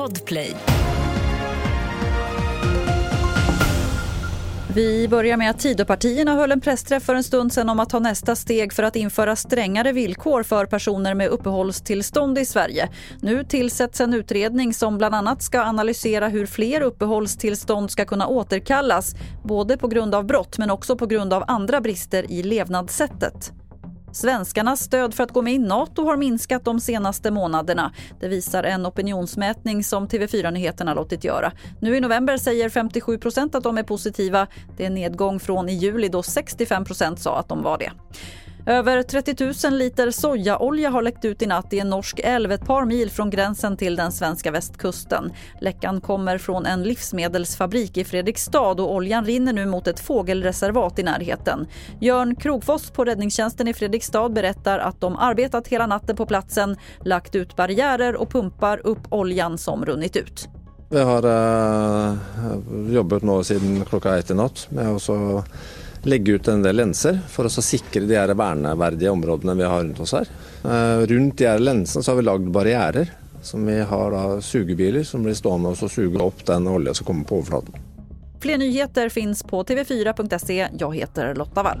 Podplay. Vi börjar med att Tidöpartierna höll en pressträff för en stund sedan om att ta nästa steg för att införa strängare villkor för personer med uppehållstillstånd i Sverige. Nu tillsätts en utredning som bland annat ska analysera hur fler uppehållstillstånd ska kunna återkallas, både på grund av brott men också på grund av andra brister i levnadssättet. Svenskarnas stöd för att gå med i Nato har minskat de senaste månaderna. Det visar en opinionsmätning som TV4 Nyheterna låtit göra. Nu i november säger 57 procent att de är positiva. Det är en nedgång från i juli då 65 procent sa att de var det. Över 30 000 liter sojaolja har läckt ut i natt i en norsk älv ett par mil från gränsen till den svenska västkusten. Läckan kommer från en livsmedelsfabrik i Fredrikstad och oljan rinner nu mot ett fågelreservat i närheten. Jörn Krogfoss på räddningstjänsten i Fredrikstad berättar att de arbetat hela natten på platsen, lagt ut barriärer och pumpar upp oljan som runnit ut. Vi har uh, jobbat nu sedan klockan ett i natt med att legge ut en del lenser for å sikre de her verneverdige områdene vi har rundt oss her. Eh, rundt de her lensene så har vi lagd barrierer. Som vi har da sugebiler som blir stående og suge opp den olja som kommer på overflaten. Fler nyheter finns på tv4.se. Jag heter Lotta Wall.